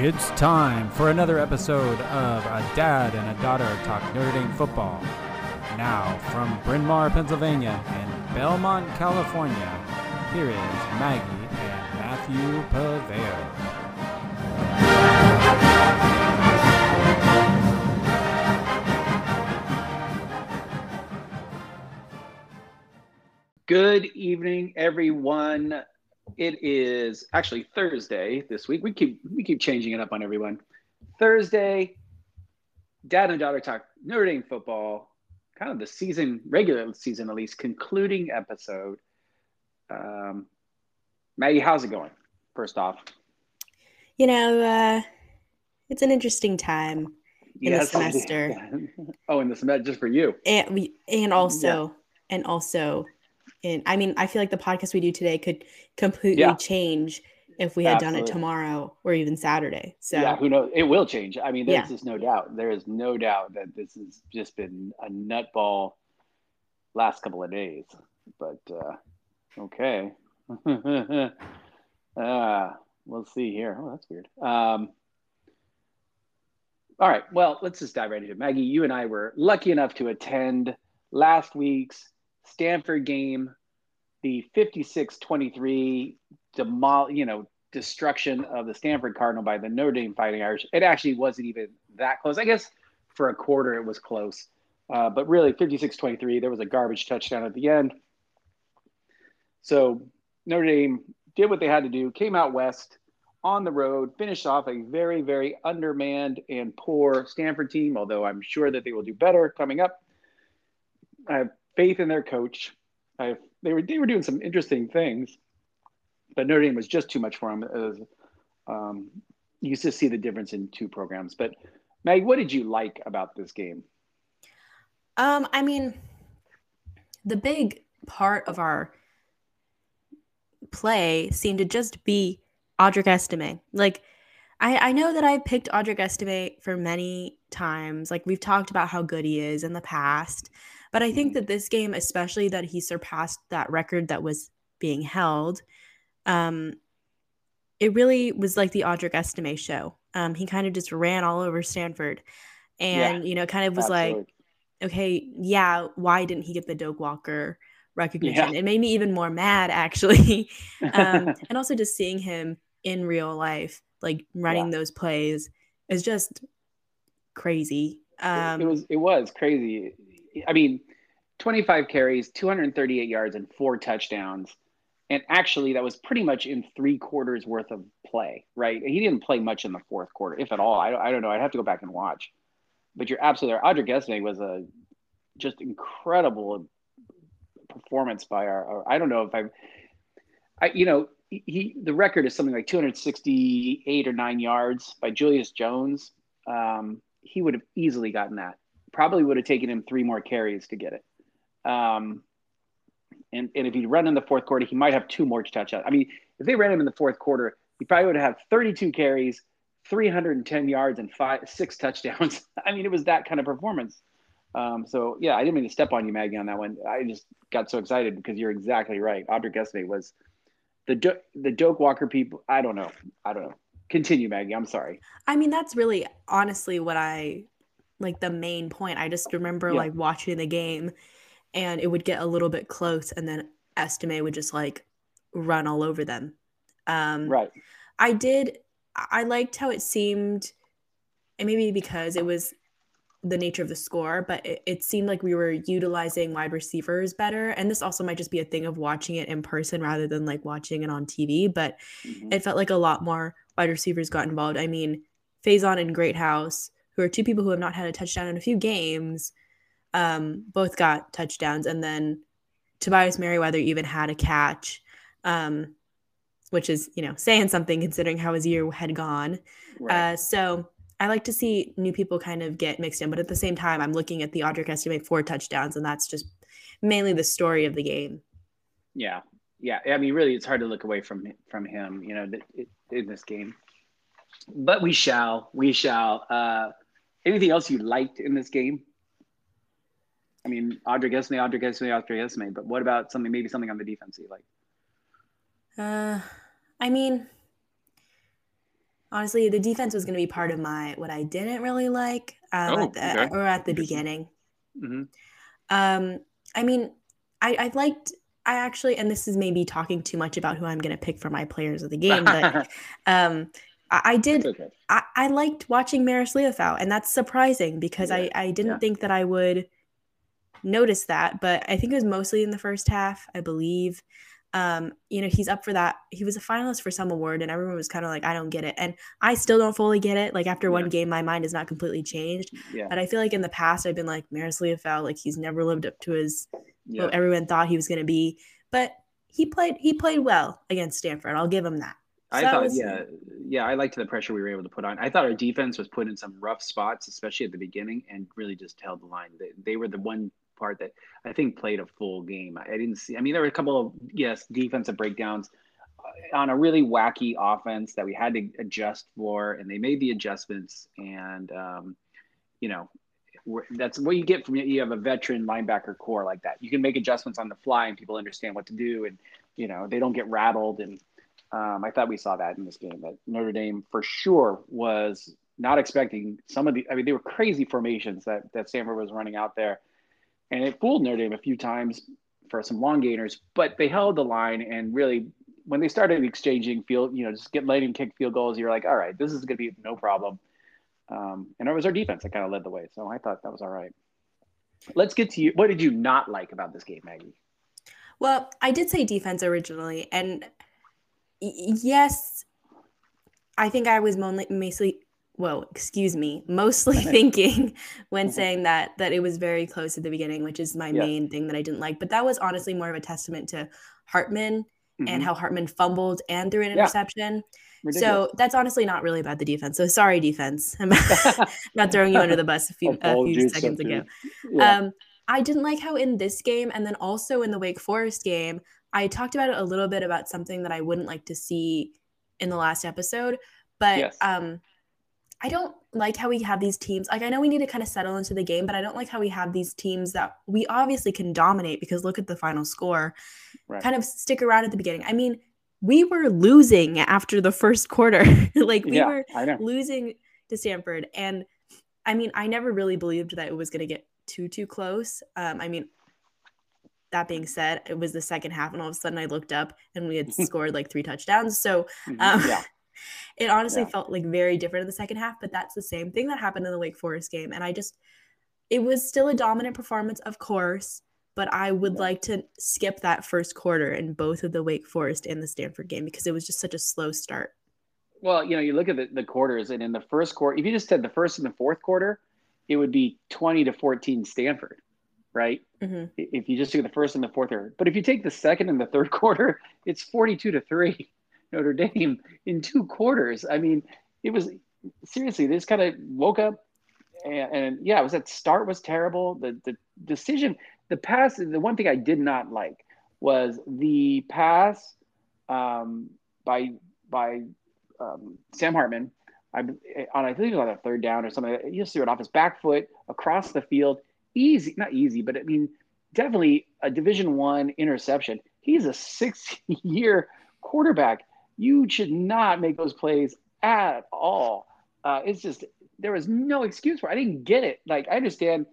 It's time for another episode of A Dad and a Daughter Talk Notre Dame Football. Now, from Bryn Mawr, Pennsylvania and Belmont, California, here is Maggie and Matthew Paveo. Good evening, everyone. It is actually Thursday this week. We keep we keep changing it up on everyone. Thursday, Dad and Daughter Talk Notre Dame football, kind of the season, regular season at least, concluding episode. Um, Maggie, how's it going? First off, You know, uh, it's an interesting time in Yes. the semester, oh, in the semester, just for you. and we, and also, and also, in I mean, I feel like the podcast we do today could completely Yeah. change if we had done it tomorrow or even Saturday. So yeah, who knows? It will change. I mean, there's Yeah. just no doubt. There is no doubt that this has just been a nutball last couple of days. But uh, okay. uh, we'll see here. Oh, that's weird. Um, all right. Well, let's just dive right into it. Maggie, you and I were lucky enough to attend last week's Stanford game, the 56 23 demol, you know, destruction of the Stanford Cardinal by the Notre Dame Fighting Irish. It actually wasn't even that close. I guess for a quarter it was close. Uh, but really 56-23, there was a garbage touchdown at the end. So Notre Dame did what they had to do, came out west on the road, finished off a very, very undermanned and poor Stanford team, although I'm sure that they will do better coming up. I have faith in their coach. I they were they were doing some interesting things but Notre Dame was just too much for them. As, um, you used to see the difference in two programs. But Meg, what did you like about this game? Um, I mean, the big part of our play seemed to just be Audric Estime. Like, I, I know that I've picked Audric Estime for many times. Like, we've talked about how good he is in the past. But I think that this game, especially that he surpassed that record that was being held, um, it really was like the Audric Estime show. Um, he kind of just ran all over Stanford. And, you know, kind of was like, okay, yeah, why didn't he get the Doak Walker recognition? Yeah. It made me even more mad, actually. um, and also just seeing him in real life, like running those plays, is just crazy. Um, it, it was it was crazy. I mean, 25 carries, 238 yards, and four touchdowns. And actually, that was pretty much in three quarters worth of play, right? He didn't play much in the fourth quarter, if at all. I, don't- I don't know. I'd have to go back and watch. But you're absolutely right. Audric Estime was a just incredible performance by our, our- I don't know if I've, I, you know, he, he the record is something like 268 or nine yards by Julius Jones. Um, he would have easily gotten that. Probably would have taken him three more carries to get it. Um, and, and if he'd run in the fourth quarter, he might have two more touchdowns. I mean, if they ran him in the fourth quarter, he probably would have 32 carries, 310 yards, and five six touchdowns. I mean, it was that kind of performance. Um, so yeah, I didn't mean to step on you, Maggie, on that one. I just got so excited because you're exactly right. Audric Estime was the Do- the Doak Walker people. I don't know. I don't know. Continue, Maggie. I'm sorry. I mean, that's really honestly what I like the main point. I just remember Yeah. like watching the game and it would get a little bit close and then Estime would just like run all over them. Um, Right. I did, I liked how it seemed, and maybe because it was the nature of the score, but it, it seemed like we were utilizing wide receivers better. And this also might just be a thing of watching it in person rather than like watching it on TV. But Mhm. it felt like a lot more wide receivers got involved. I mean, Faison and Greathouse, who are two people who have not had a touchdown in a few games, um, both got touchdowns. And then Tobias Merriweather even had a catch, um, which is, you know, saying something considering how his year had gone. Right. Uh, so I like to see new people kind of get mixed in. But at the same time, I'm looking at the Audric Estime four touchdowns, and that's just mainly the story of the game. Yeah, yeah. I mean, really, it's hard to look away from from him, you know, in this game. But we shall, we shall. Uh, anything else you liked in this game? I mean, Audric Estime, Audric Estime, Audric Estime. But what about something? Maybe something on the defense you like? Uh, I mean, honestly, the defense was going to be part of my what I didn't really like um, Oh, at the, okay. or at the Interesting. beginning. hmm Um, I mean, I, I liked. I actually, and this is maybe talking too much about who I'm going to pick for my players of the game, but um, I, I did. Okay. I, I liked watching Marist Liufau, and that's surprising because I, Yeah, I didn't yeah. think that I would notice that, but I think it was mostly in the first half, I believe. Um, you know, he's up for that. He was a finalist for some award, and everyone was kind of like, I don't get it. And I still don't fully get it. Like after one game, my mind is not completely changed. Yeah. But I feel like in the past, I've been like, Marist Liufau, like he's never lived up to his Yeah. what everyone thought he was going to be. But he played he played well against Stanford. I'll give him that. I So thought, was- yeah, yeah, I liked the pressure we were able to put on. I thought our defense was put in some rough spots, especially at the beginning, and really just held the line. They, they were the one part that I think played a full game. I, I didn't see. I mean, there were a couple of yes defensive breakdowns uh, on a really wacky offense that we had to adjust for, and they made the adjustments. And um, you know, that's what you get from you have a veteran linebacker core like that. You can make adjustments on the fly, and people understand what to do, and you know they don't get rattled and um, I thought we saw that in this game. That Notre Dame for sure was not expecting some of the. I mean, they were crazy formations that that Stanford was running out there, and it fooled Notre Dame a few times for some long gainers. But they held the line, and really, when they started exchanging field, you know, just get letting kick field goals, you're like, all right, this is going to be no problem. Um, and it was our defense that kind of led the way, so I thought that was all right. Let's get to you. What did you not like about this game, Maggie? Well, I did say defense originally, and yes, I think I was mostly, mostly well, excuse me, mostly thinking when Mhm. saying that that it was very close at the beginning, which is my Yeah. main thing that I didn't like. But that was honestly more of a testament to Hartman and Mhm. how Hartman fumbled and threw an interception. Ridiculous. So that's honestly not really about the defense. So sorry, defense. I'm not throwing you under the bus a few, a few seconds ago. Yeah. Um, I didn't like how in this game and then also in the Wake Forest game, I talked about it a little bit about something that I wouldn't like to see in the last episode, but Yes. um, I don't like how we have these teams. Like I know we need to kind of settle into the game, but I don't like how we have these teams that we obviously can dominate because look at the final score. Right. Kind of stick around at the beginning. I mean, we were losing after the first quarter. like we yeah, were losing to Stanford. And I mean, I never really believed that it was going to get too, too close. Um, I mean, that being said, it was the second half, and all of a sudden I looked up and we had scored like three touchdowns. So Mhm. um, yeah, it honestly Yeah. felt like very different in the second half, but that's the same thing that happened in the Wake Forest game. And I just, it was still a dominant performance, of course, but I would Yeah. like to skip that first quarter in both of the Wake Forest and the Stanford game because it was just such a slow start. Well, you know, you look at the, the quarters, and in the first quarter, if you just said the first and the fourth quarter, it would be 20 to 14 Stanford, right? Mhm. If you just took the first and the fourth quarter. But if you take the second and the third quarter, it's 42 to 3 Notre Dame in two quarters. I mean, it was seriously, they just kind of woke up. And, and yeah, it was that start was terrible. The, the decision, the pass, the one thing I did not like was the pass um, by by um, Sam Hartman I, on I think it was on a third down or something. He just threw it off his back foot across the field, easy, not easy, but I mean, definitely a Division One interception. He's a six-year quarterback. You should not make those plays at all. Uh, it's just there was no excuse for. It. I didn't get it. Like I understand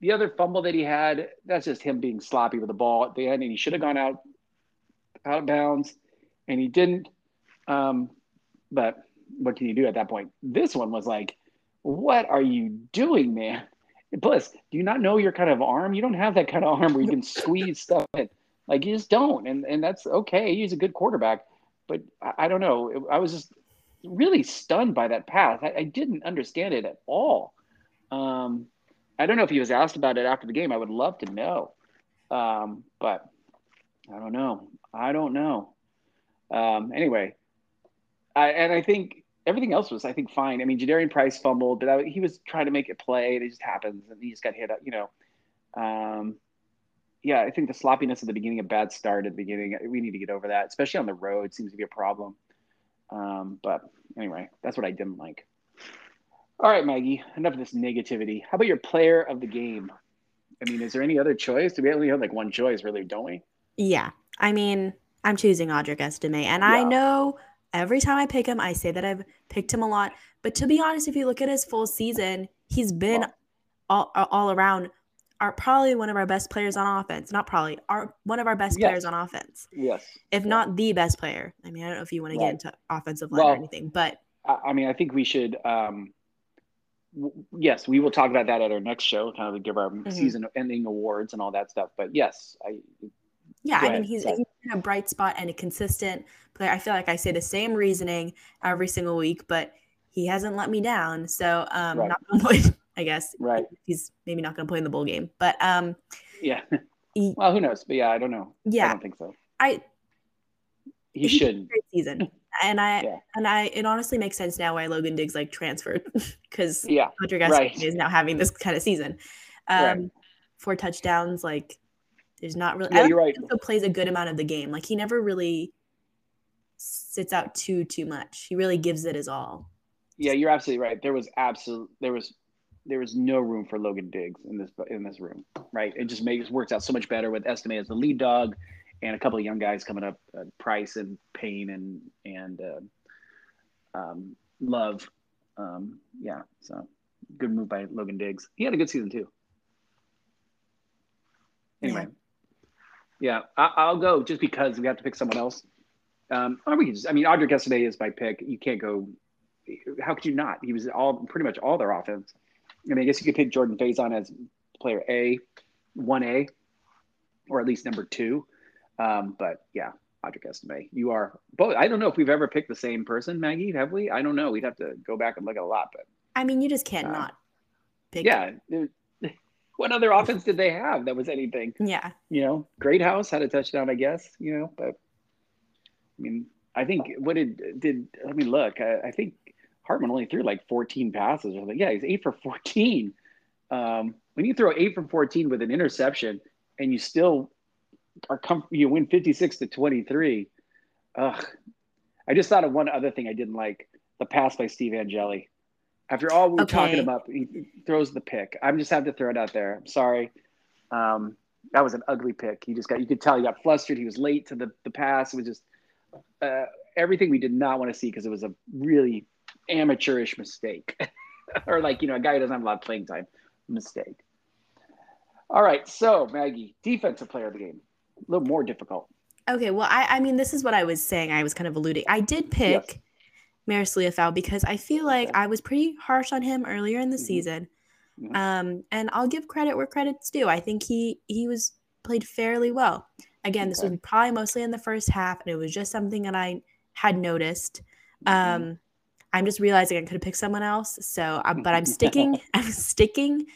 the other fumble that he had. That's just him being sloppy with the ball at the end, and he should have gone out out of bounds, and he didn't. Um, but what can you do at that point? This one was like, what are you doing, man? Plus, do you not know your kind of arm? You don't have that kind of arm where you can squeeze stuff in. Like you just don't, and and that's okay. He's a good quarterback, but I, I don't know. I was just really stunned by that pass. I, I didn't understand it at all. Um, I don't know if he was asked about it after the game. I would love to know, um, but I don't know. I don't know. Um, anyway, I, and I think everything else was, I think, fine. I mean, Jadarian Price fumbled, but I, he was trying to make it play. It just happens, and he just got hit. Up, you know, um, yeah. I think the sloppiness at the beginning, a bad start at the beginning. We need to get over that, especially on the road. Seems to be a problem. Um, but anyway, that's what I didn't like. All right, Maggie. Enough of this negativity. How about your player of the game? I mean, is there any other choice? Do we only have like one choice, really? Don't we? Yeah. I mean, I'm choosing Audric Estime. And I know every time I pick him, I say that I've picked him a lot. But to be honest, if you look at his full season, he's been all, all around are probably one of our best players on offense. Not probably, are one of our best Yes. players on offense. Yes. If Yeah. not the best player. I mean, I don't know if you want to Right. get into offensive line or anything, but I, mean, I think we should. Um, w- yes, we will talk about that at our next show, kind of give our Mhm. season-ending awards and all that stuff. But yes, I yeah, I mean, he's, he's been a bright spot and a consistent. I feel like I say the same reasoning every single week, but he hasn't let me down. So, um, Right. not I guess. right. He's maybe not going to play in the bowl game, but um, Yeah. he, Well, who knows? But yeah, I don't know. Yeah, I don't think so. I He He- shouldn't. great season. And I Yeah. and I it honestly makes sense now why Logan Diggs like transferred because Yeah. Patrick right. is now having this kind of season. Um Right. four touchdowns, like there's not really Yeah, you're right. plays a good amount of the game. Like he never really sits out too too much. He really gives it his all. Yeah, you're absolutely right. There was absolute. There was. There was no room for Logan Diggs in this in this room, right? It just makes works out so much better with Estime as the lead dog, and a couple of young guys coming up, uh, Price and Payne and and uh, um, Love. Um, yeah, so good move by Logan Diggs. He had a good season too. Anyway, yeah, I, I'll go just because we have to pick someone else. Um, or we just, I mean, Audric Estime is my pick. You can't go. How could you not? He was all pretty much all their offense. I mean, I guess you could pick Jordan Faison as player A, one A, or at least number two. Um, but yeah, Audric Estime, you are both. I don't know if we've ever picked the same person, Maggie. Have we? I don't know. We'd have to go back and look at a lot. But I mean, you just can't Uh, not pick yeah, what other offense did they have that was anything? Yeah. you know, Greathouse had a touchdown, I guess, you know, but I mean, I think what did did let me look. I, I think Hartman only threw like 14 passes or something. Yeah, he's eight for 14. Um, when you throw eight from 14 with an interception and you still are com- you win 56 to 23. Ugh. I just thought of one other thing I didn't like: the pass by Steve Angeli. After all we were talking Okay. about, he throws the pick. I'm just have to throw it out there. I'm sorry. Um, that was an ugly pick. He just got, you could tell he got flustered. He was late to the, the pass. It was just uh, everything we did not want to see because it was a really amateurish mistake. or like, you know, a guy who doesn't have a lot of playing time mistake. All right. So, Maggie, defensive player of the game. A little more difficult. Okay, well, I, I mean, this is what I was saying. I was kind of alluding. I did pick Marist Liufau because I feel like I was pretty harsh on him earlier in the Mhm. season. Mhm. Um, and I'll give credit where credit's due. I think he he was played fairly well. Again, this Okay. was probably mostly in the first half, and it was just something that I had noticed. Mhm. Um, I'm just realizing I could have picked someone else. So, uh, but I'm sticking. I'm sticking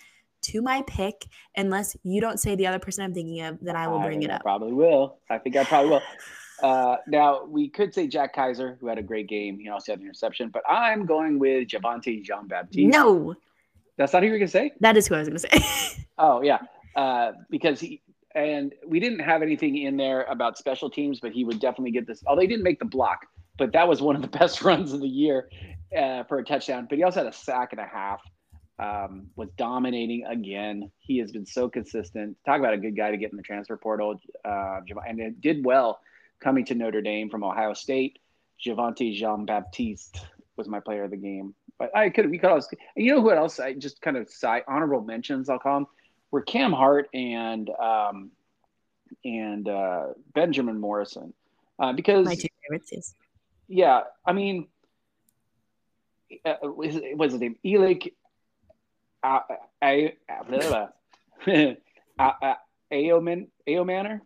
to my pick unless you don't say the other person I'm thinking of. Then I will bring it I up. Probably will. I think I probably will. Uh, now we could say Jack Kiser, who had a great game. He also had an interception, but I'm going with Javontae Jean Baptiste. No, that's not who you're gonna say. that is who I was going to say. Oh yeah, uh, because he and we didn't have anything in there about special teams, but he would definitely get this. Although he didn't make the block, but that was one of the best runs of the year uh, for a touchdown. But he also had a sack and a half. Um, was dominating again. He has been so consistent. Talk about a good guy to get in the transfer portal, uh, and it did well coming to Notre Dame from Ohio State. Javontae Jean Baptiste was my player of the game. But I could we could also you know who else I just kind of side honorable mentions I'll call them were Cam Hart and um, and uh, Benjamin Morrison uh, because My two favorites. Yes. yeah I mean uh, was what's his name Elic uh, I uh, uh, Aoman Ayomanor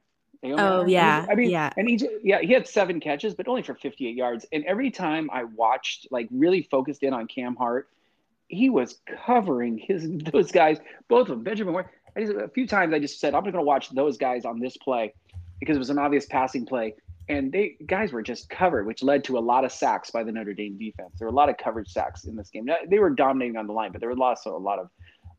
Oh yeah, I mean, yeah. and he yeah he had seven catches, but only for 58 yards. And every time I watched, like really focused in on Cam Hart, he was covering his those guys, both of them. Benjamin Moore. I just, a few times I just said I'm just going to watch those guys on this play because it was an obvious passing play, and they guys were just covered, which led to a lot of sacks by the Notre Dame defense. There were a lot of coverage sacks in this game. Now, They were dominating on the line, but there were also a lot of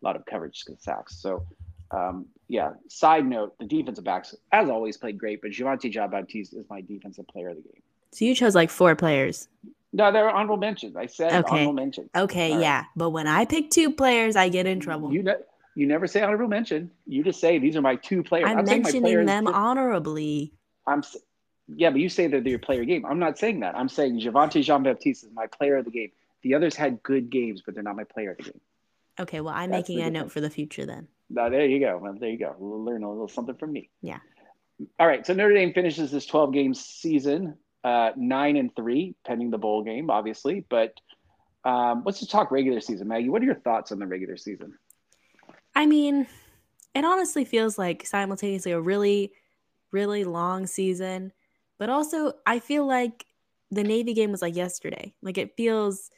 a lot of coverage sacks. So. Um, yeah. Side note: the defensive backs, as always, played great, but Javontae Jean Baptiste is my defensive player of the game. So you chose like four players. No, they're honorable mentions. I said Okay. honorable mentions. Okay, All right. yeah. But when I pick two players, I get in trouble. You ne- you never say honorable mention. You just say these are my two players. I'm my mentioning players them honorably. I'm Yeah, but you say that they're your player game. I'm not saying that. I'm saying Javontae Jean Baptiste is my player of the game. The others had good games, but they're not my player of the game. Okay, well, I'm That's making a note for the future then. Now, there you go. Well, there you go. We'll learn a little something from me. Yeah. All right. So Notre Dame finishes this 12 game season, uh, nine and three, pending the bowl game, obviously. But um, let's just talk regular season, Maggie. What are your thoughts on the regular season? I mean, it honestly feels like simultaneously a really, really long season, but also I feel like the Navy game was like yesterday. Like it feels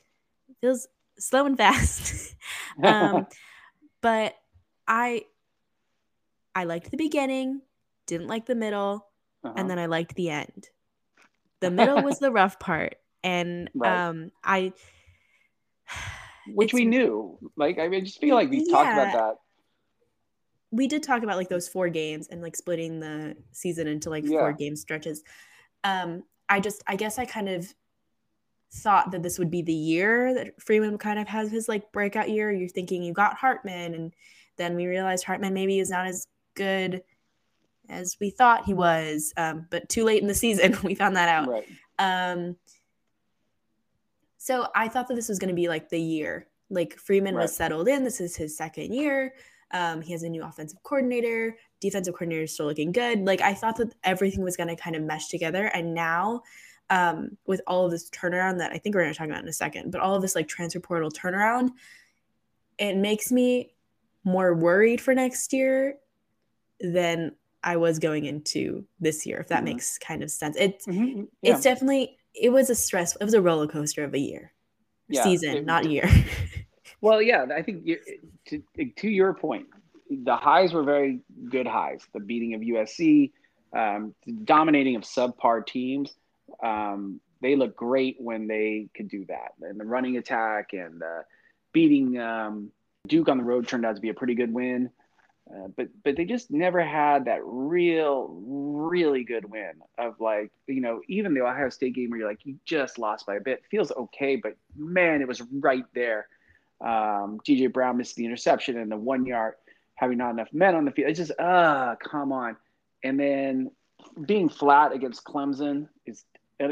feels slow and fast. um, but I I liked the beginning, didn't like the middle, Uh-huh. and then I liked the end. The middle was the rough part, and Right. um, I which we knew. Like, I mean, I just feel like we talked about that. We did talk about like those four games and like splitting the season into like Yeah. four game stretches. Um, I just, I guess I kind of thought that this would be the year that Freeman kind of has his like breakout year. You're thinking you got Hartman, and then we realized Hartman maybe is not as good as we thought he was. Um, but too late in the season, we found that out. Right. Um, so I thought that this was going to be like the year. Like Freeman was settled in. This is his second year. Um, he has a new offensive coordinator. Defensive coordinator is still looking good. Like I thought that everything was going to kind of mesh together. And now, um, with all of this turnaround that I think we're going to talk about in a second, but all of this like transfer portal turnaround, it makes me more worried for next year than I was going into this year. If that Mhm. makes kind of sense. It's Mhm. Yeah. it's definitely it was a stress it was a roller coaster of a year Yeah, season it- not year Well, yeah, I think to to your point, the highs were very good highs. The beating of USC, um, dominating of subpar teams. Um, they look great when they could do that, and the running attack and uh, beating um, Duke on the road turned out to be a pretty good win. Uh, but but they just never had that real really good win of like you know even the Ohio State game where you're like you just lost by a bit feels okay but man it was right there um, DJ Brown missed the interception and the one yard, having not enough men on the field. It's just, ah, come on. And then being flat against Clemson is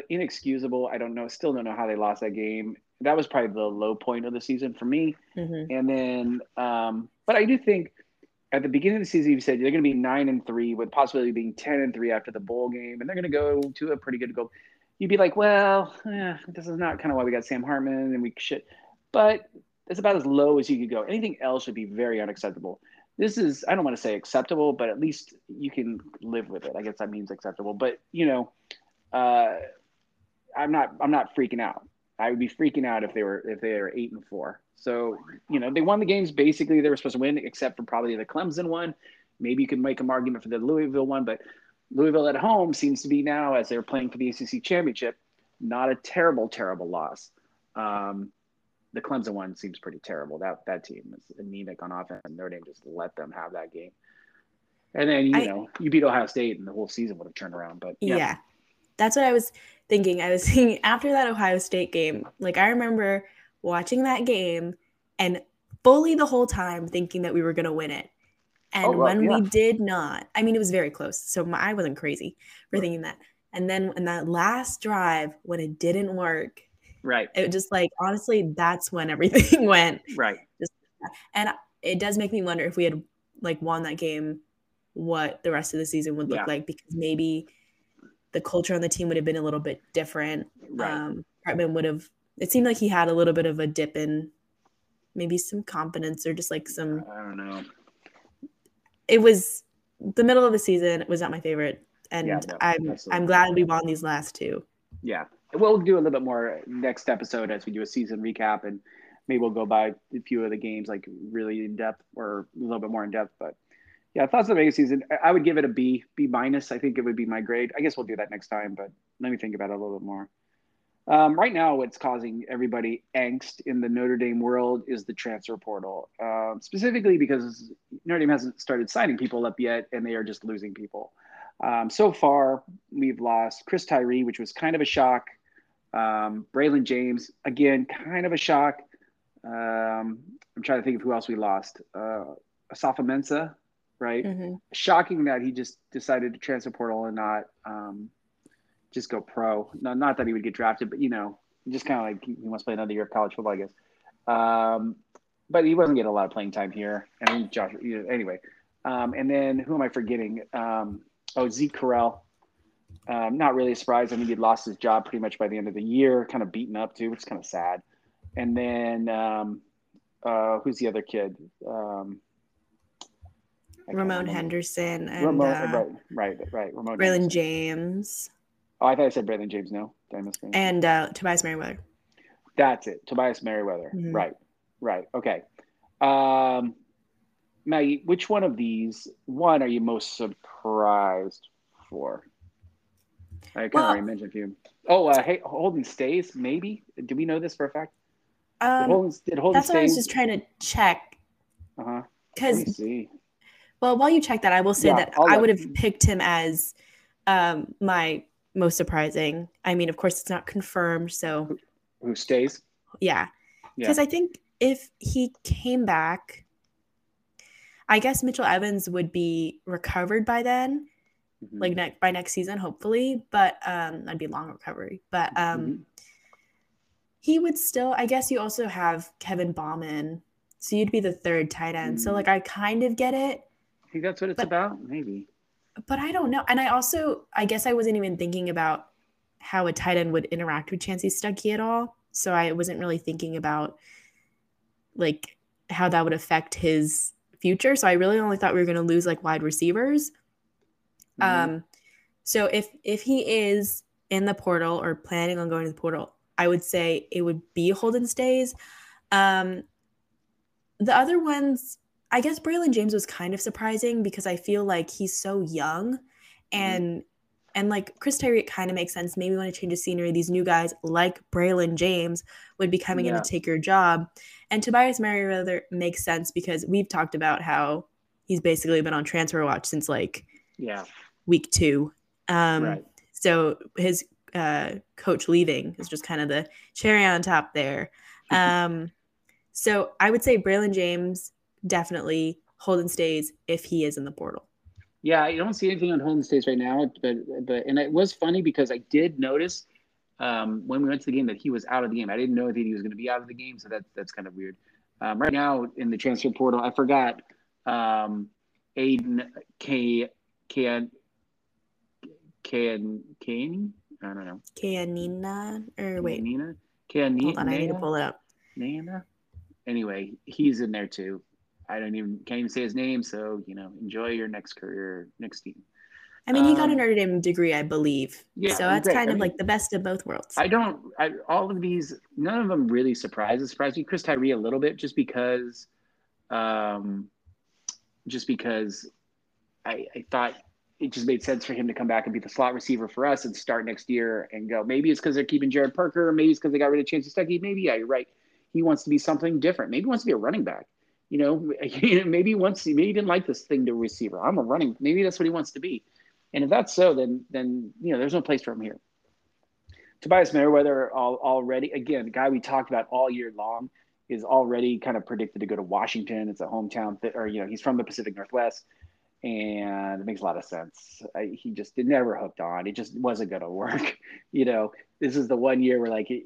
inexcusable. I don't know, still don't know how they lost that game. That was probably the low point of the season for me. Mhm. And then, um, but I do think at the beginning of the season, you said they're going to be nine and three with possibility of being 10 and three after the bowl game, and they're going to go to a pretty good goal. You'd be like, well, eh, this is not kind of why we got Sam Hartman and we should, but it's about as low as you could go. Anything else would be very unacceptable. This is, I don't want to say acceptable, but at least you can live with it. I guess that means acceptable. But you know, uh, I'm not, I'm not freaking out. I would be freaking out if they were, if they were eight and four. So you know, they won the games basically they were supposed to win, except for probably the Clemson one. Maybe you could make an argument for the Louisville one, but Louisville at home seems to be now, as they're playing for the ACC championship, not a terrible, terrible loss. Um, the Clemson one seems pretty terrible. That that team is anemic on offense, and Notre Dame just let them have that game. And then you I- know you beat Ohio State, and the whole season would have turned around. But yeah. yeah, that's what i was thinking i was thinking after that ohio state game like i remember watching that game and fully the whole time thinking that we were going to win it and Oh, well, when yeah. we did not i mean it was very close so my, i wasn't crazy for thinking that and then in that last drive when it didn't work right, it just like honestly that's when everything went right. and it does make me wonder if we had like won that game what the rest of the season would look Yeah. like because maybe the culture on the team would have been a little bit different Right. um hartman would have it seemed like he had a little bit of a dip in maybe some confidence or just like some I don't know. it was the middle of the season it was not my favorite and Yeah, no, i'm absolutely. i'm glad we won these last two Yeah, we'll do a little bit more next episode as we do a season recap, and maybe we'll go by a few of the games like really in depth or a little bit more in depth. But yeah, thoughts on the Vegas season. I- I would give it a B, B minus. I think it would be my grade. I guess we'll do that next time, but let me think about it a little bit more. Um, right now, what's causing everybody angst in the Notre Dame world is the transfer portal, um, specifically because Notre Dame hasn't started signing people up yet, and they are just losing people. Um, so far, we've lost Chris Tyree, which was kind of a shock. Um, Braylon James, again, kind of a shock. Um, I'm trying to think of who else we lost. Uh, Asafa Mensa, right? Mm-hmm. Shocking that he just decided to transfer portal and not um, just go pro. No, not that he would get drafted, but you know, just kind of like he wants to play another year of college football, I guess. Um, but he wasn't getting a lot of playing time here. I mean, Josh. You know, anyway, um, and then who am I forgetting? Um, oh, Zeke Correll. Um, not really a surprise. I think he'd lost his job pretty much by the end of the year, kind of beaten up too, which is kind of sad. And then um, uh, who's the other kid? Um, Ramon Henderson and Ramon, uh, right, right, right. Ramon Braylon Henderson. James Oh, I thought I said Braylon James. No, did I mispronounce? and uh, Tobias Merriweather. That's it. Tobias Merriweather. Mhm. Right. Right. Okay. Um, Maggie, which one of these one are you most surprised for? I of Well- already mentioned a few. Oh, uh, hey, Holden Staes. Maybe. Do we know this for a fact? Did Um, Holden, did Holden that's what I was just trying to check Uh huh. Because see. Well, while you check that, I will say Yeah, that I'll I would have picked him as um, my most surprising. I mean, of course, it's not confirmed, so Who stays? yeah. Yeah. Because I think if he came back, I guess Mitchell Evans would be recovered by then, Mhm. like ne- by next season, hopefully. But um, that'd be long recovery. But um, Mhm. he would still. I guess you also have Kevin Bauman, so you'd be the third tight end. So Mm. like, I kind of get it. I think that's what it's but- about. Maybe. but I don't know. And I also, I guess I wasn't even thinking about how a tight end would interact with Chansi Stuckey at all. So I wasn't really thinking about like how that would affect his future. So I really only thought we were going to lose like wide receivers. Mhm. Um, so if if he is in the portal or planning on going to the portal, I would say it would be Holden Staes. Um, the other ones, I guess Braylon James was kind of surprising because I feel like he's so young, and and like Chris Tyree, it kind of makes sense. Maybe want to change the scenery. These new guys like Braylon James would be coming in to take your job, and Tobias Merriweather makes sense because we've talked about how he's basically been on transfer watch since like yeah. Week two. Um, right. So his uh, coach leaving is just kind of the cherry on top there. Um, so I would say Braylon James definitely Holden Staes if he is in the portal. Yeah, I don't see anything on Holden Staes right now, but but and it was funny because I did notice um, when we went to the game that he was out of the game. I didn't know that he was going to be out of the game, so that's that's kind of weird. Um, right now in the transfer portal, I forgot um, Aiden K K K Kane. I don't know. Kianina or wait, Nina. Kianina. hold on, I need to pull it up. Nana. Anyway, he's in there too. I don't even can't even say his name, so you know, enjoy your next career, next team. I mean, he got a Um, Notre Dame degree, I believe. Yeah, so that's great. kind I of mean- like the best of both worlds. I don't. I, all of these, none of them really surprises surprised me. Chris Tyree a little bit, just because, um, just because I, I thought it just made sense for him to come back and be the slot receiver for us and start next year and go. Maybe it's because they're keeping Jared Parker. Maybe it's because they got rid of Chansi Stuckey. Maybe yeah, you're right. He wants to be something different. Maybe he wants to be a running back. You know, maybe he wants. Maybe he didn't like this thing to receiver. I'm a running. Maybe that's what he wants to be. And if that's so, then then you know, there's no place for him here. Tobias Merriweather all, already, again, the guy we talked about all year long, is already kind of predicted to go to Washington. It's a hometown, th- or you know, he's from the Pacific Northwest, and it makes a lot of sense. I, he just it never hooked on. It just wasn't going to work. You know, this is the one year where like it,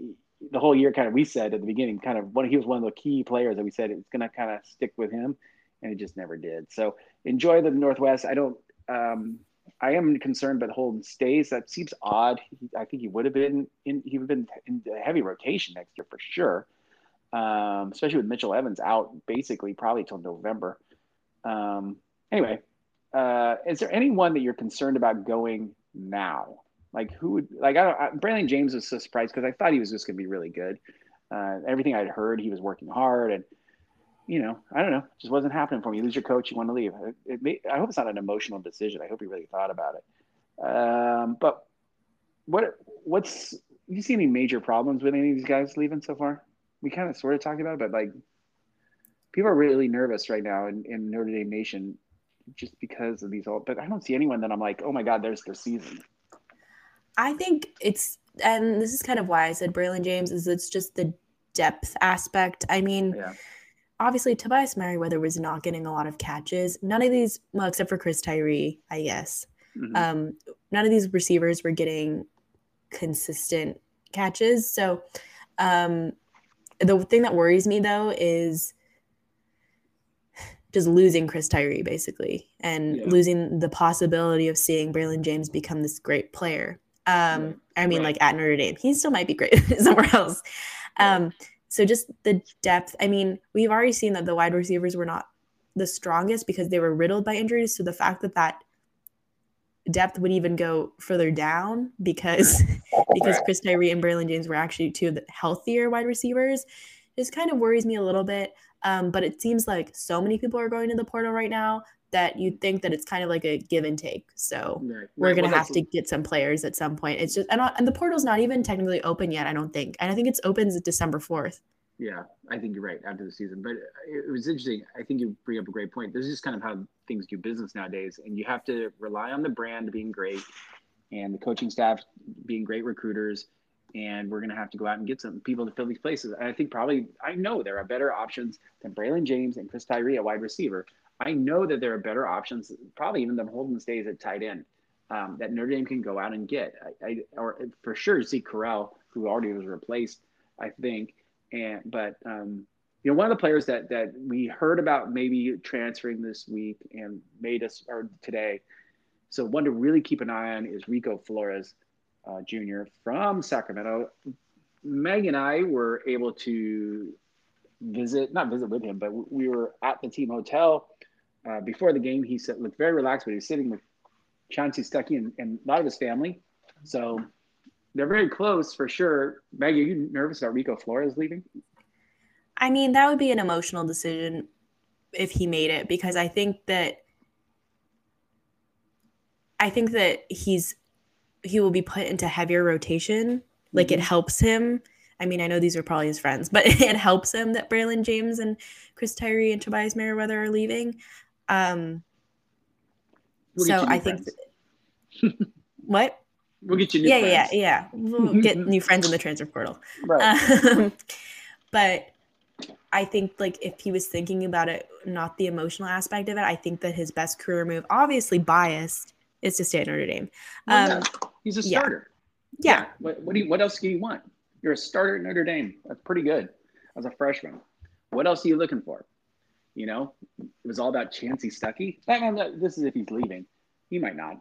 the whole year, kind of we said at the beginning, kind of one he was one of the key players that we said it's going to kind of stick with him, and it just never did. So enjoy the Northwest. I don't. Um, I am concerned, but Holden Staes. That seems odd. He, I think he would have been in. He would have been in heavy rotation next year for sure. Um, especially with Mitchell Evans out basically probably till November. Um, anyway, uh, is there anyone that you're concerned about going now? Like who would like? I don't. I, Braylon James was so surprised because I thought he was just going to be really good. Uh, everything I'd heard, he was working hard, and you know, I don't know, just wasn't happening for me. You lose your coach, you want to leave. It, it may, I hope it's not an emotional decision. I hope he really thought about it. Um, but what what's you see any major problems with any of these guys leaving so far? We kind of sort of talked about it, but like people are really nervous right now in, in Notre Dame Nation just because of these all. But I don't see anyone that I'm like, oh my god, there's the season. I think it's, and this is kind of why I said Braylon James, is it's just the depth aspect. I mean, Yeah. obviously Tobias Merriweather was not getting a lot of catches. None of these, well, except for Chris Tyree, I guess. Mhm. Um, none of these receivers were getting consistent catches. So um, the thing that worries me though is just losing Chris Tyree basically and Yeah. losing the possibility of seeing Braylon James become this great player. Um, Right. I mean, Right. like at Notre Dame, he still might be great somewhere else. Um, so just the depth. I mean, we've already seen that the wide receivers were not the strongest because they were riddled by injuries. So the fact that that depth would even go further down because because Chris Tyree and Braylon James were actually two of the healthier wide receivers, just kind of worries me a little bit. Um, but it seems like so many people are going to the portal right now that you'd think that it's kind of like a give and take. So Right. we're Right. gonna Well, have to get some players at some point. It's just and, and the portal's not even technically open yet. I don't think, and I think it's opens December fourth. Yeah, I think you're right after the season. But it was interesting. I think you bring up a great point. This is just kind of how things do business nowadays. And you have to rely on the brand being great and the coaching staff being great recruiters. And we're going to have to go out and get some people to fill these places. I think probably, I know there are better options than Braylon James and Chris Tyree at wide receiver. I know that there are better options, probably even than Holden Staes at tight end. Um, that Notre Dame can go out and get. I, I or for sure Zeke Correll, who already was replaced, I think, and but um, you know one of the players that that we heard about maybe transferring this week and made us or today so one to really keep an eye on is rico flores uh, jr from sacramento meg and i were able to visit not visit with him but we were at the team hotel uh, before the game he said looked very relaxed but he was sitting with chansi stuckey and, and a lot of his family so they're very close for sure. Meg, are you nervous about Rico Flores leaving? I mean, that would be an emotional decision if he made it because I think that I think that he's he will be put into heavier rotation. Like it Mhm. helps him. I mean, I know these are probably his friends, but it helps him that Braylon James and Chris Tyree and Tobias Merriweather are leaving. Um, We'll so I think friends. what? We'll get you new Yeah, friends. yeah, yeah. We'll get new friends in the transfer portal. Right. Um, but I think like if he was thinking about it, not the emotional aspect of it, I think that his best career move, obviously biased, is to stay at Notre Dame. Um, yeah, He's a starter. yeah, What, what do you, what else do you want? You're a starter at Notre Dame. That's pretty good as a freshman. What else are you looking for? You know, it was all about Chansi Stuckey. This is if he's leaving. He might not.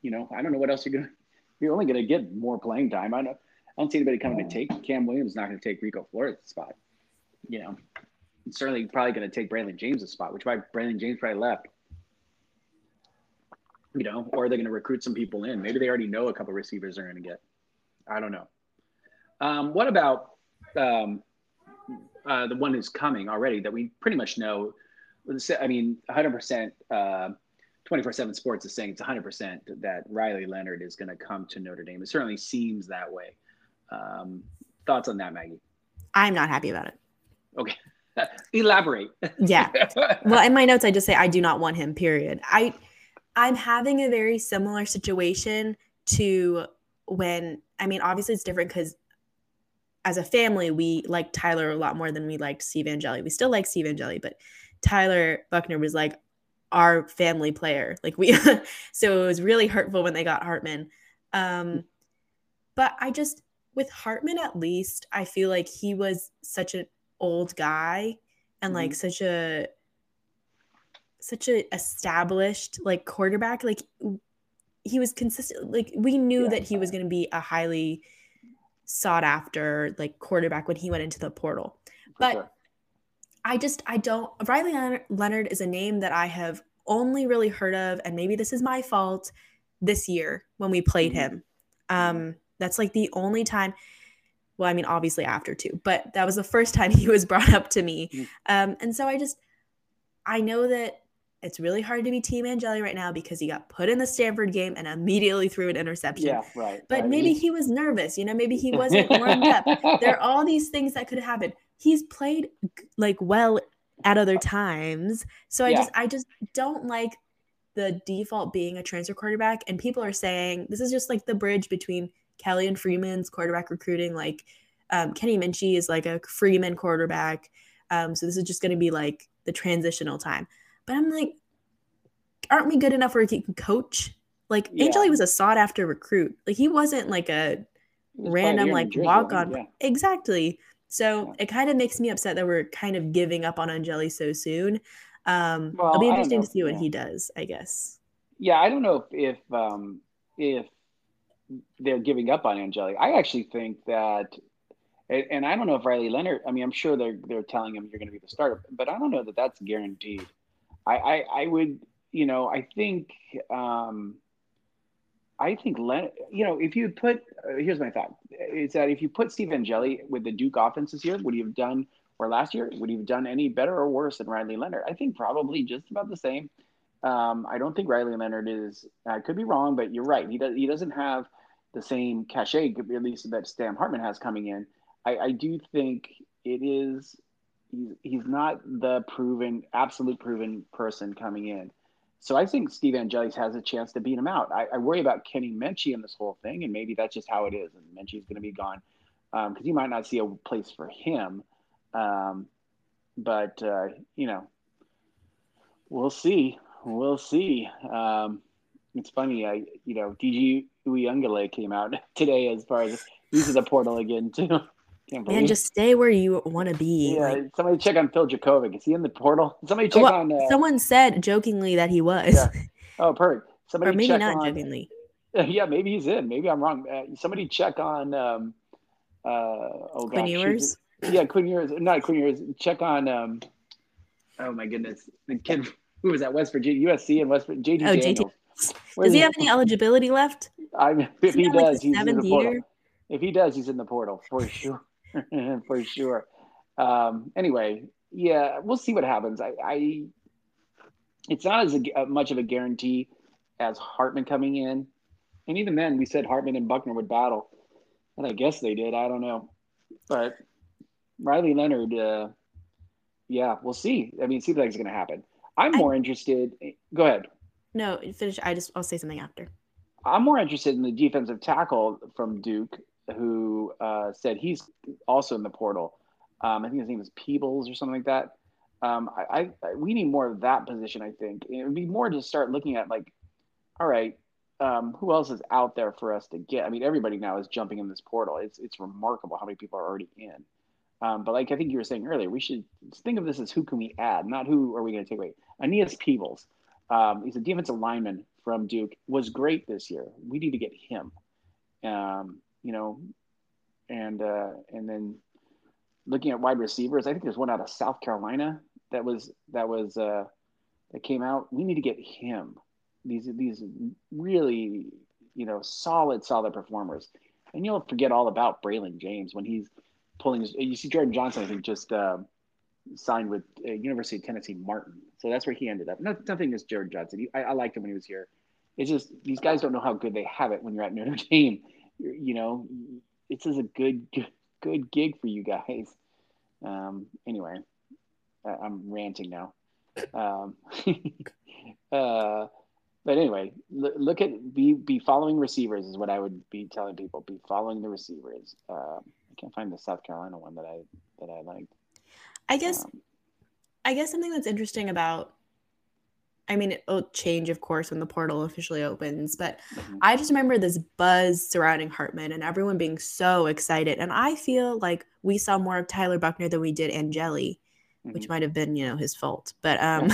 You know, I don't know what else you're gonna. You're only gonna get more playing time. I don't. I don't see anybody coming to take Cam Williams. Not going to take Rico Flores' spot. You know, certainly probably going to take Brandon James' spot, which why Brandon James probably left. You know, or are they're going to recruit some people in. Maybe they already know a couple receivers they're going to get. I don't know. Um, what about um, uh, the one who's coming already that we pretty much know? I mean, 100%. Uh, 24/7 Sports is saying it's 100% that Riley Leonard is going to come to Notre Dame. It certainly seems that way. Um, thoughts on that, Maggie? I'm not happy about it. Okay, elaborate. Yeah. well, in my notes, I just say I do not want him. Period. I, I'm having a very similar situation to when I mean, obviously it's different because as a family we like Tyler a lot more than we liked Steve Angeli. We still like Steve Angeli, but Tyler Buchner was like our family player. Like we, so it was really hurtful when they got Hartman. Um, but I just with Hartman at least, I feel like he was such an old guy and like such a such a established like quarterback like he was consistent like we knew Yeah. that he was going to be a highly sought after like quarterback when he went into the portal but Sure. i just i don't riley Leonard- is a name that i have only really heard of and maybe this is my fault this year when we played Mhm. him um that's like the only time well i mean obviously after two but that was the first time he was brought up to me Mhm. um and so i just i know that it's really hard to be team angeli right now because he got put in the stanford game and immediately threw an interception yeah, right. but right. maybe he was nervous you know maybe he wasn't warmed up there are all these things that could happen he's played like well at other times so i Yeah. just i just don't like the default being a transfer quarterback and people are saying this is just like the bridge between kelly and freeman's quarterback recruiting like um, kenny minchey is like a freeman quarterback um, so this is just going to be like the transitional time but i'm like aren't we good enough where he can coach like Yeah. angeli was a sought after recruit like he wasn't like a random like walk on. Yeah. Exactly. So yeah. it kind of makes me upset that we're kind of giving up on Angeli so soon. Um, well, it'll be interesting to see what he does, I guess. Yeah, I don't know if if um, if they're giving up on Angeli. I actually think that, and I don't know if Riley Leonard. I mean, I'm sure they're they're telling him you're going to be the starter, but I don't know that that's guaranteed. I I, I would, you know, I think. Um, I think Len, you know, if you put, uh, here's my thought: is that if you put Steve Angeli with the Duke offense this year, would he have done, or last year, would he have done any better or worse than Riley Leonard? I think probably just about the same. Um, I don't think Riley Leonard is. I could be wrong, but you're right. He does. He doesn't have the same cachet, at least that Sam Hartman has coming in. I, I do think it is. He's, he's not the proven, absolute proven person coming in. So I think Steve Angelis has a chance to beat him out. I, I worry about Kenny Minchey in this whole thing, and maybe that's just how it is. And Minchey's going to be gone because um, might not see a place for him. Um, but uh, you know, we'll see. We'll see. Um, it's funny. I you know, DJ Uiagalelei came out today as far as in the portal again too. And just stay where you want to be. Yeah, like, somebody check on Phil Jurkovec. Is he in the portal? Somebody check well, on. Uh, someone said jokingly that he was. Yeah. Oh, perfect. Somebody or maybe not on, jokingly. Yeah, maybe he's in. Maybe I'm wrong. Uh, somebody check on. Um, uh, oh Quinn Ewers. Yeah, Quinn Ewers. Not Quinn Ewers. Check on. Um, oh my goodness, the kid who was at West Virginia, USC, and West Virginia. Oh, JT. Does he have any eligibility left? I if he, he does, like he's in the portal. Year? If he does, he's in the portal for sure. for sure. Um, anyway, yeah, we'll see what happens. I, I it's not as a, much of a guarantee as Hartman coming in, and even then, we said Hartman and Buchner would battle, and I guess they did. I don't know, but Riley Leonard, uh, yeah, we'll see. I mean, it seems like it's going to happen. I'm more I, interested. Go ahead. No, finish. I just I'll say something after. I'm more interested in the defensive tackle from Duke who uh, said he's also in the portal. Um, I think his name is Peebles or something like that. Um, I, I, we need more of that position. I think it would be more to start looking at like, all right, um, who else is out there for us to get? I mean, everybody now is jumping in this portal. It's it's remarkable how many people are already in. Um, but like I think you were saying earlier, we should think of this as who can we add, not who are we going to take away. Aeneas Peebles, um, he's a defensive lineman from Duke, was great this year. We need to get him. Um, you know, and uh, and then looking at wide receivers, I think there's one out of South Carolina that was that was uh, that came out. We need to get him. These these really you know solid solid performers, and you'll forget all about Braylon James when he's pulling. His, you see Jordan Johnson, I think, just uh, signed with uh, University of Tennessee Martin, so that's where he ended up. No, nothing against Jordan Johnson. He, I, I liked him when he was here. It's just these guys don't know how good they have it when you're at Notre Dame you know, this is a good, good gig for you guys. Um, anyway, I'm ranting now. Um, uh, but anyway, look at be be following receivers is what I would be telling people. Be following the receivers. Um, I can't find the South Carolina one that I that I liked. I guess, um, I guess something that's interesting about I mean, it'll change, of course, when the portal officially opens. But mm-hmm. I just remember this buzz surrounding Hartman and everyone being so excited. And I feel like we saw more of Tyler Buchner than we did Angeli, mm-hmm. which might have been, you know, his fault. But um,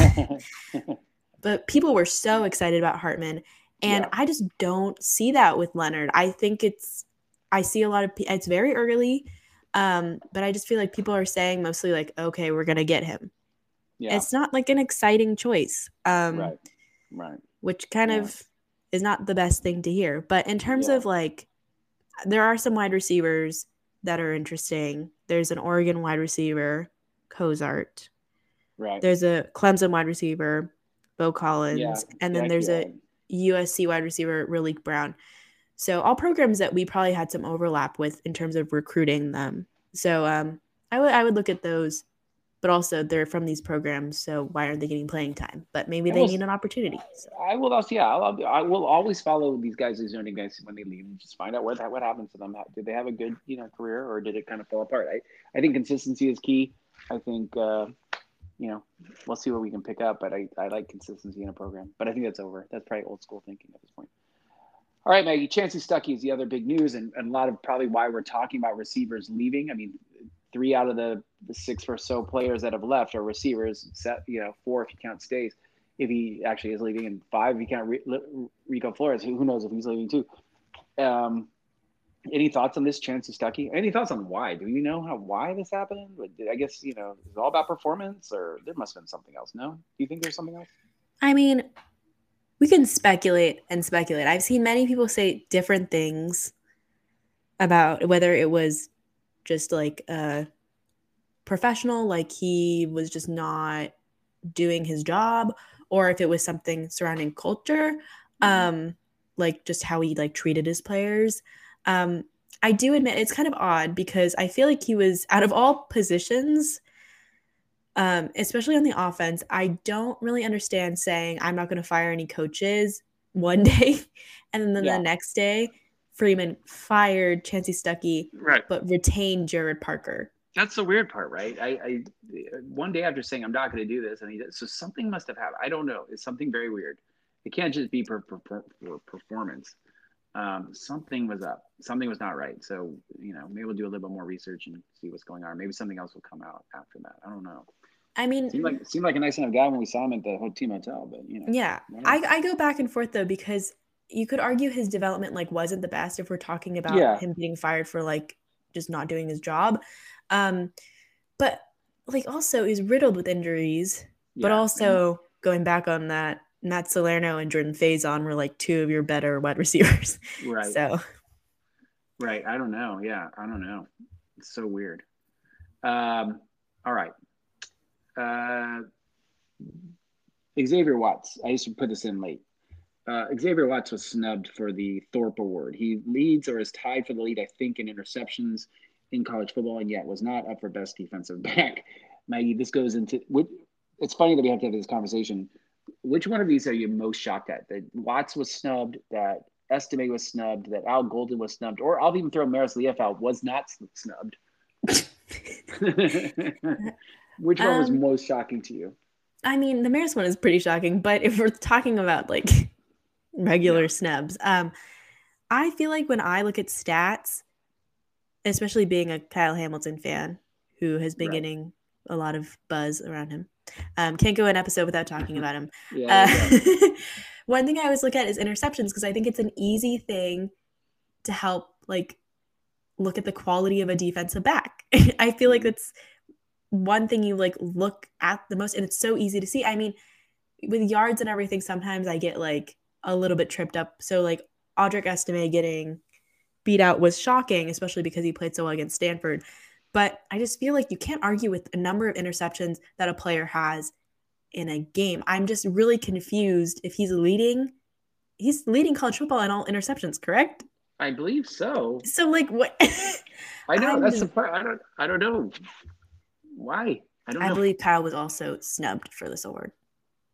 but people were so excited about Hartman, and yeah. I just don't see that with Leonard. I think it's I see a lot of it's very early, um, but I just feel like people are saying mostly like, okay, we're gonna get him yeah. it's not like an exciting choice. Um, right. Right. Which kind yeah. of is not the best thing to hear. But in terms yeah. of like, there are some wide receivers that are interesting. There's an Oregon wide receiver, Cozart. Right. There's a Clemson wide receiver, Beaux Collins, yeah. and then there's a USC wide receiver, Raleek Brown. So all programs that we probably had some overlap with in terms of recruiting them. So um, I would I would look at those but also they're from these programs, so why aren't they getting playing time? But maybe they will, need an opportunity. So. I will also, yeah, I'll, I will always follow these guys, these young guys when they leave, and just find out what what happened to them. Did they have a good, you know, career, or did it kind of fall apart? I, I think consistency is key. I think, uh, you know, we'll see what we can pick up, but I, I like consistency in a program. But I think that's over. That's probably old school thinking at this point. All right, Maggie. Chansi Stuckey is the other big news, and, and a lot of probably why we're talking about receivers leaving. I mean, three out of the, the six or so players that have left are receivers. Set, you know, four if you count Staes, if he actually is leaving, and five if you count Rico Flores. Who, knows if he's leaving too? Um, any thoughts on this Chansi Stuckey? Any thoughts on why? Do you know how why this happened? I guess you know it's all about performance, or there must have been something else. No, do you think there's something else? I mean, we can speculate and speculate. I've seen many people say different things about whether it was just like a professional, like he was just not doing his job, or if it was something surrounding culture, mm-hmm. um, like just how he like treated his players. Um, I do admit it's kind of odd because I feel like he was out of all positions, um, especially on the offense. I don't really understand saying I'm not going to fire any coaches one day, and then yeah. the next day Freeman fired Chansi Stuckey, right, but retained Gerad Parker. That's the weird part, right? I, I one day after saying I'm not going to do this, and he so something must have happened. I don't know. It's something very weird. It can't just be for, for, for performance. Um, something was up. Something was not right. So you know, maybe we'll do a little bit more research and see what's going on. Maybe something else will come out after that. I don't know. I mean, seemed like seemed like a nice enough guy when we saw him at the team hotel, but you know. Yeah, I, I go back and forth though because you could argue his development like wasn't the best if we're talking about yeah. him being fired for like just not doing his job. Um, but like also he's riddled with injuries, yeah. but also going back on that, Matt Salerno and Jordan Faison were like two of your better wide receivers. Right. So. Right. I don't know. Yeah, I don't know. It's so weird. Um, all right. Uh, Xavier Watts. I used to put this in late. Uh, Xavier Watts was snubbed for the Thorpe Award. He leads or is tied for the lead, I think, in interceptions in college football, and yet was not up for best defensive back. Maggie, this goes into. Which, it's funny that we have to have this conversation. Which one of these are you most shocked at? That Watts was snubbed, that Estime was snubbed, that Al Golden was snubbed, or I'll even throw Marist Liufau out was not snubbed. Which one um, was most shocking to you? I mean, the Marist one is pretty shocking, but if we're talking about like regular yeah. snubs. Um, I feel like when I look at stats, especially being a Kyle Hamilton fan who has been right. getting a lot of buzz around him, um, can't go an episode without talking about him. yeah, uh, one thing I always look at is interceptions because I think it's an easy thing to help like look at the quality of a defensive back. I feel like mm-hmm. that's one thing you like look at the most and it's so easy to see. I mean, with yards and everything, sometimes I get like a little bit tripped up. So like Audric Estime getting beat out was shocking, especially because he played so well against Stanford. But I just feel like you can't argue with a number of interceptions that a player has in a game. I'm just really confused if he's leading. He's leading college football in all interceptions, correct? I believe so. So like what? I know I'm, that's the part. I don't. I don't know why. I don't. I believe Kyle was also snubbed for this award.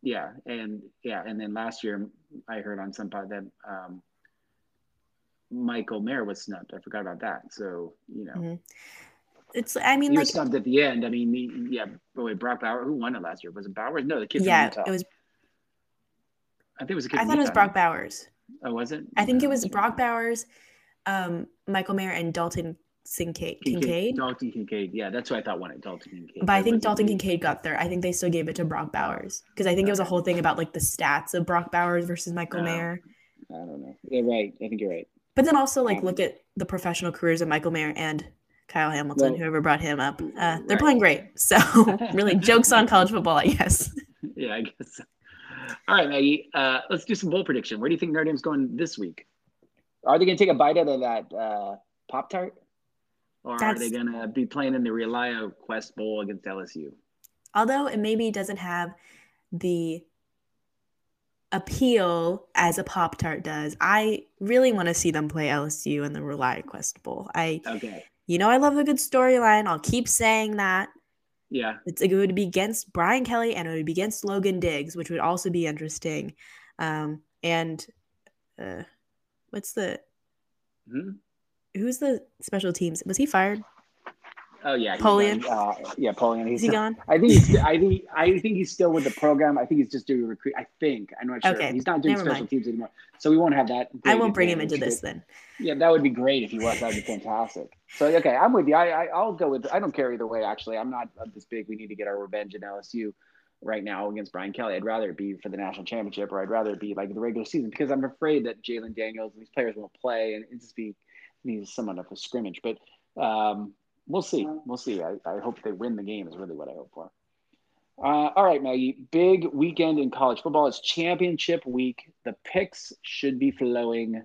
Yeah, and yeah, and then last year I heard on some pod that um, Michael Mayer was snubbed. I forgot about that. So you know, mm-hmm. it's. I mean, he like was snubbed at the end. I mean, he, yeah. But wait, Brock Bowers, who won it last year? Was it Bowers? No, the kid. Yeah, it was. I think it was a kid. I thought it was Brock Bowers. Oh, was it? I think no, it was Brock Bowers, um, Michael Mayer, and Dalton Kincaid. Kincaid. Dalton Kincaid. Yeah, that's what I thought won it. Dalton Kincaid. But I think Dalton Kincaid got there. I think they still gave it to Brock Bowers because I think okay. it was a whole thing about like the stats of Brock Bowers versus Michael uh, Mayer. I don't know. You're right. I think you're right. But then also like look at the professional careers of Michael Mayer and Kyle Hamilton, well, whoever brought him up. Uh, they're right. playing great. So really, jokes on college football, I guess. Yeah, I guess. All right, Maggie. Uh, let's do some bowl prediction. Where do you think Notre Dame's going this week? Are they going to take a bite out of that uh, Pop Tart? Or That's, are they going to be playing in the ReliaQuest Bowl against LSU? Although it maybe doesn't have the appeal as a Pop Tart does, I really want to see them play LSU in the ReliaQuest Bowl. I okay. You know, I love a good storyline. I'll keep saying that. Yeah. It's, it would be against Brian Kelly and it would be against Logan Diggs, which would also be interesting. Um, and uh, what's the. Hmm? who's the special teams? Was he fired? Oh yeah, Polian? Uh, yeah, Polian. He's Is he gone? I think he's, I think I think he's still with the program. I think he's just doing recruit. I think I'm not sure. Okay, He's not doing never special mind. teams anymore, so we won't have that. I won't bring him into this then. Yeah, that would be great if he was. That would be fantastic. So okay, I'm with you. I, I I'll go with. I don't care either way. Actually, I'm not uh, this big. We need to get our revenge in LSU right now against Brian Kelly. I'd rather it be for the national championship, or I'd rather it be like the regular season because I'm afraid that Jalen Daniels and these players won't play, and it just be needs somewhat of a scrimmage. But um, we'll see. We'll see. I, I hope they win the game. Is really what I hope for. Uh, all right, Maggie. Big weekend in college football. It's championship week. The picks should be flowing.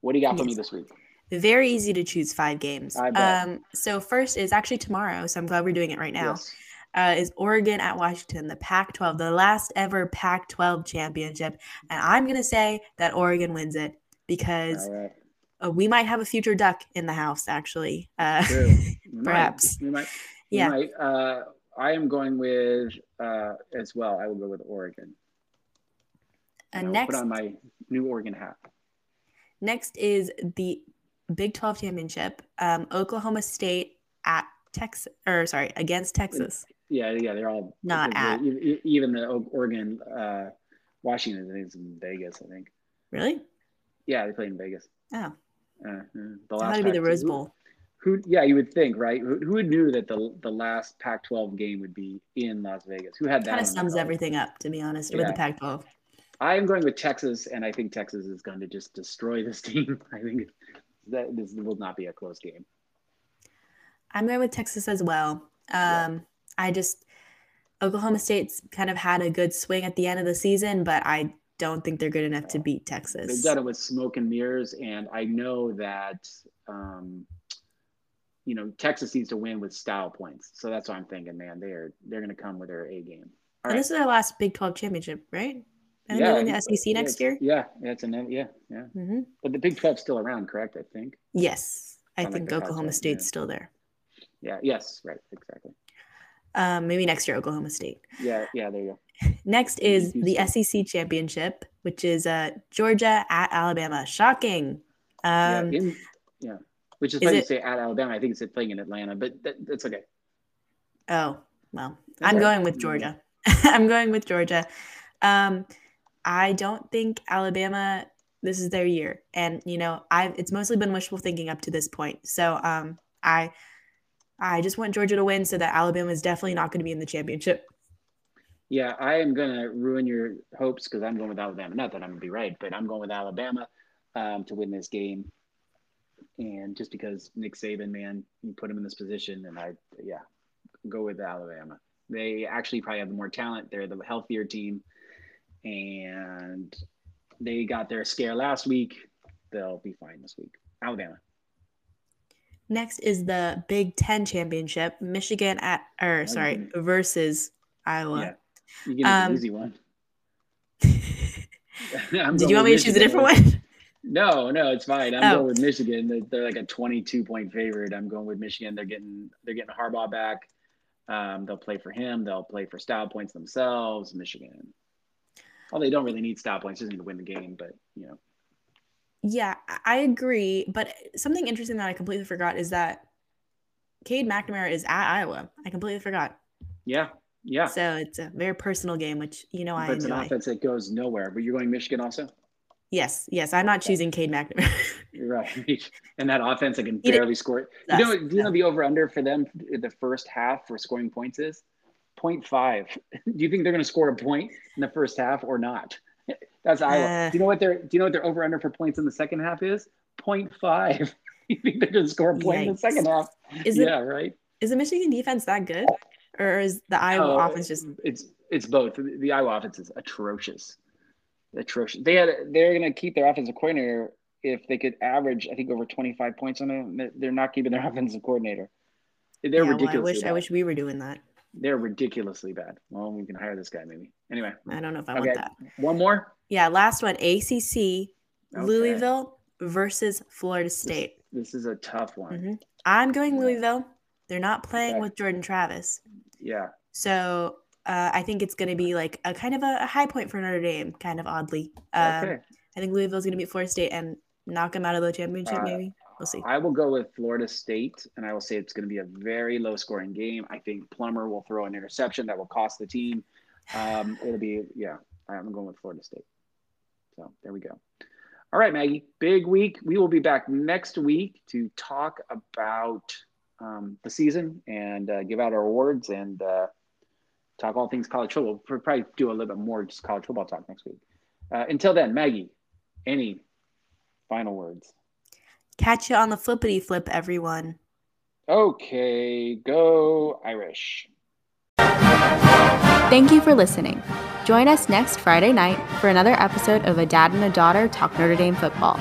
What do you got for me this week? Very easy to choose five games. Um, so first is actually tomorrow, so I'm glad we're doing it right now. Yes. Uh, is Oregon at Washington, the Pac-12, the last ever Pac-12 championship, and I'm gonna say that Oregon wins it because All right. Uh, we might have a future duck in the house. Actually, uh. We might. Perhaps. We might. we yeah. might. Uh, I am going with uh, as well. I will go with Oregon. And next, put on my new Oregon hat. next is the Big 12 championship. Um, Oklahoma State at Texas, or sorry, against Texas. Yeah, yeah, they're all Not at. even the Oregon, uh, Washington. I think it's in Vegas. I think. Really? Yeah, they play in Vegas. Oh, Uh, uh, the last would be the Rose Bowl. Who, yeah, you would think, right? Who, who knew that the the last Pac-12 game would be in Las Vegas? Who had that? Kind of sums everything up, to be honest, with the Pac-12. I am going with Texas, and I think Texas is going to just destroy this team. I think that this will not be a close game. I'm going with Texas as well. Um, Yeah. I just Oklahoma State's kind of had a good swing at the end of the season, but I don't think they're good enough to beat Texas. They've done it with smoke and mirrors, and I know that um, you know Texas needs to win with style points. So that's what I'm thinking, man. They're they're going to come with their A game. All And right. this is their last Big 12 championship, right? And Yeah, they're in the. SEC Yeah, next year. Yeah, yeah, it's an yeah, yeah. hmm But the Big 12's still around, correct? I think. Yes, I Kinda like think Oklahoma Pac-12, State's yeah. still there. Yeah. Yes. Right. Exactly. Um, maybe next year, Oklahoma State. Yeah. Yeah. There you go. Next is the SEC championship, which is uh, Georgia at Alabama. Shocking. Um, yeah. In, yeah. Which is is funny it- to say at Alabama. I think it's playing in Atlanta, but that, that's okay. Oh, well, That's I'm right. going with Georgia. I'm going with Georgia. Um, I don't think Alabama. This is their year, and you know, I've it's mostly been wishful thinking up to this point. So, um, I, I just want Georgia to win so that Alabama is definitely not going to be in the championship. Yeah, I am gonna ruin your hopes because I'm going with Alabama. Not that I'm gonna be right, but I'm going with Alabama um, to win this game. And just because Nick Saban, man, you put him in this position, and I, yeah, go with Alabama. They actually probably have the more talent. They're the healthier team, and they got their scare last week. They'll be fine this week. Alabama. Next is the Big Ten championship. Michigan at or sorry versus Yeah, You get Um, an easy one. Did you want me to choose a different one? No, no, it's fine. I'm Oh. going with Michigan. They're, they're like a 22 point favorite. I'm going with Michigan. They're getting they're getting Harbaugh back. Um, they'll play for him. They'll play for style points themselves. Michigan. Well, they don't really need style points. They just need to win the game. But you know, Yeah, I- I agree. But something interesting that I completely forgot is that Cade McNamara is at Iowa. I completely forgot. yeah, yeah. So it's a very personal game, which you know I but it's an offense that goes nowhere. But you're going Michigan also. Yes, yes. I'm not choosing Cade McNamara. You're right. and that offense I can barely score. You know, do you know the over under for them the first half for scoring points is 0.5. Do you think they're going to score a point in the first half or not? That's Iowa. Uh. do you know what their Do you know what their over under for points in the second half is? 0.5. you think they're going to score a point in the second half? Is yeah, it right. is the Michigan defense that good, or is the Iowa No, offense just? it's it's both. The Iowa offense is atrocious, atrocious. They had they're going to keep their offensive coordinator if they could average, I think, over twenty five points on it. They're not keeping their offensive coordinator. They're yeah, well, I wish I wish we were doing that. They're ridiculously bad. Well, we can hire this guy maybe. Anyway, I don't know if I okay, want that. one more. Yeah, last one. ACC Okay. Louisville versus Florida State. This is a tough one. Mhm. I'm going Louisville. They're not playing Okay. with Jordan Travis. Yeah, So uh, I think it's going to be like a kind of a, a high point for Notre Dame, kind of oddly. Um, okay. I think Louisville's going to beat Florida State and knock them out of the championship, Uh, maybe. We'll see. I will go with Florida State, and I will say it's going to be a very low scoring game. I think Plummer will throw an interception that will cost the team. Um, it'll be, yeah, I'm going with Florida State. So there we go. All right, Maggie, big week. We will be back next week to talk about um, the season and uh, give out our awards and uh, talk all things college football. We'll probably do a little bit more just college football talk next week. Uh, until then, Maggie, any final words? Catch you on the flippity flip, everyone. Okay, go Irish. Thank you for listening. Join us next Friday night for another episode of A Dad and a Daughter Talk Notre Dame Football.